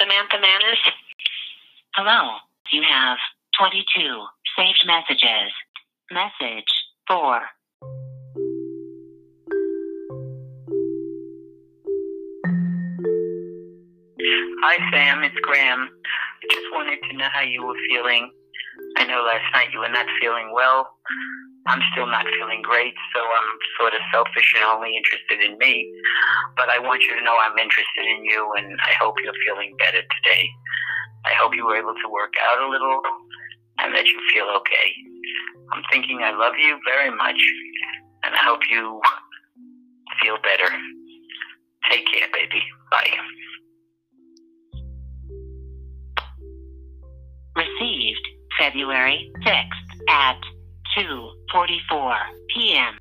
Samantha Manners. Hello. You have 22 saved messages. Message 4. Hi, Sam. It's Graham. I just wanted to know how you were feeling. I know last night you were not feeling well. I'm still not feeling great, so I'm sort of selfish and only interested in me. But I want you to know I'm interested in you, and I hope you're feeling better today. I hope you were able to work out a little and that you feel okay. I'm thinking I love you very much, and I hope you feel better. Take care, baby. February 6th at 2:44 p.m.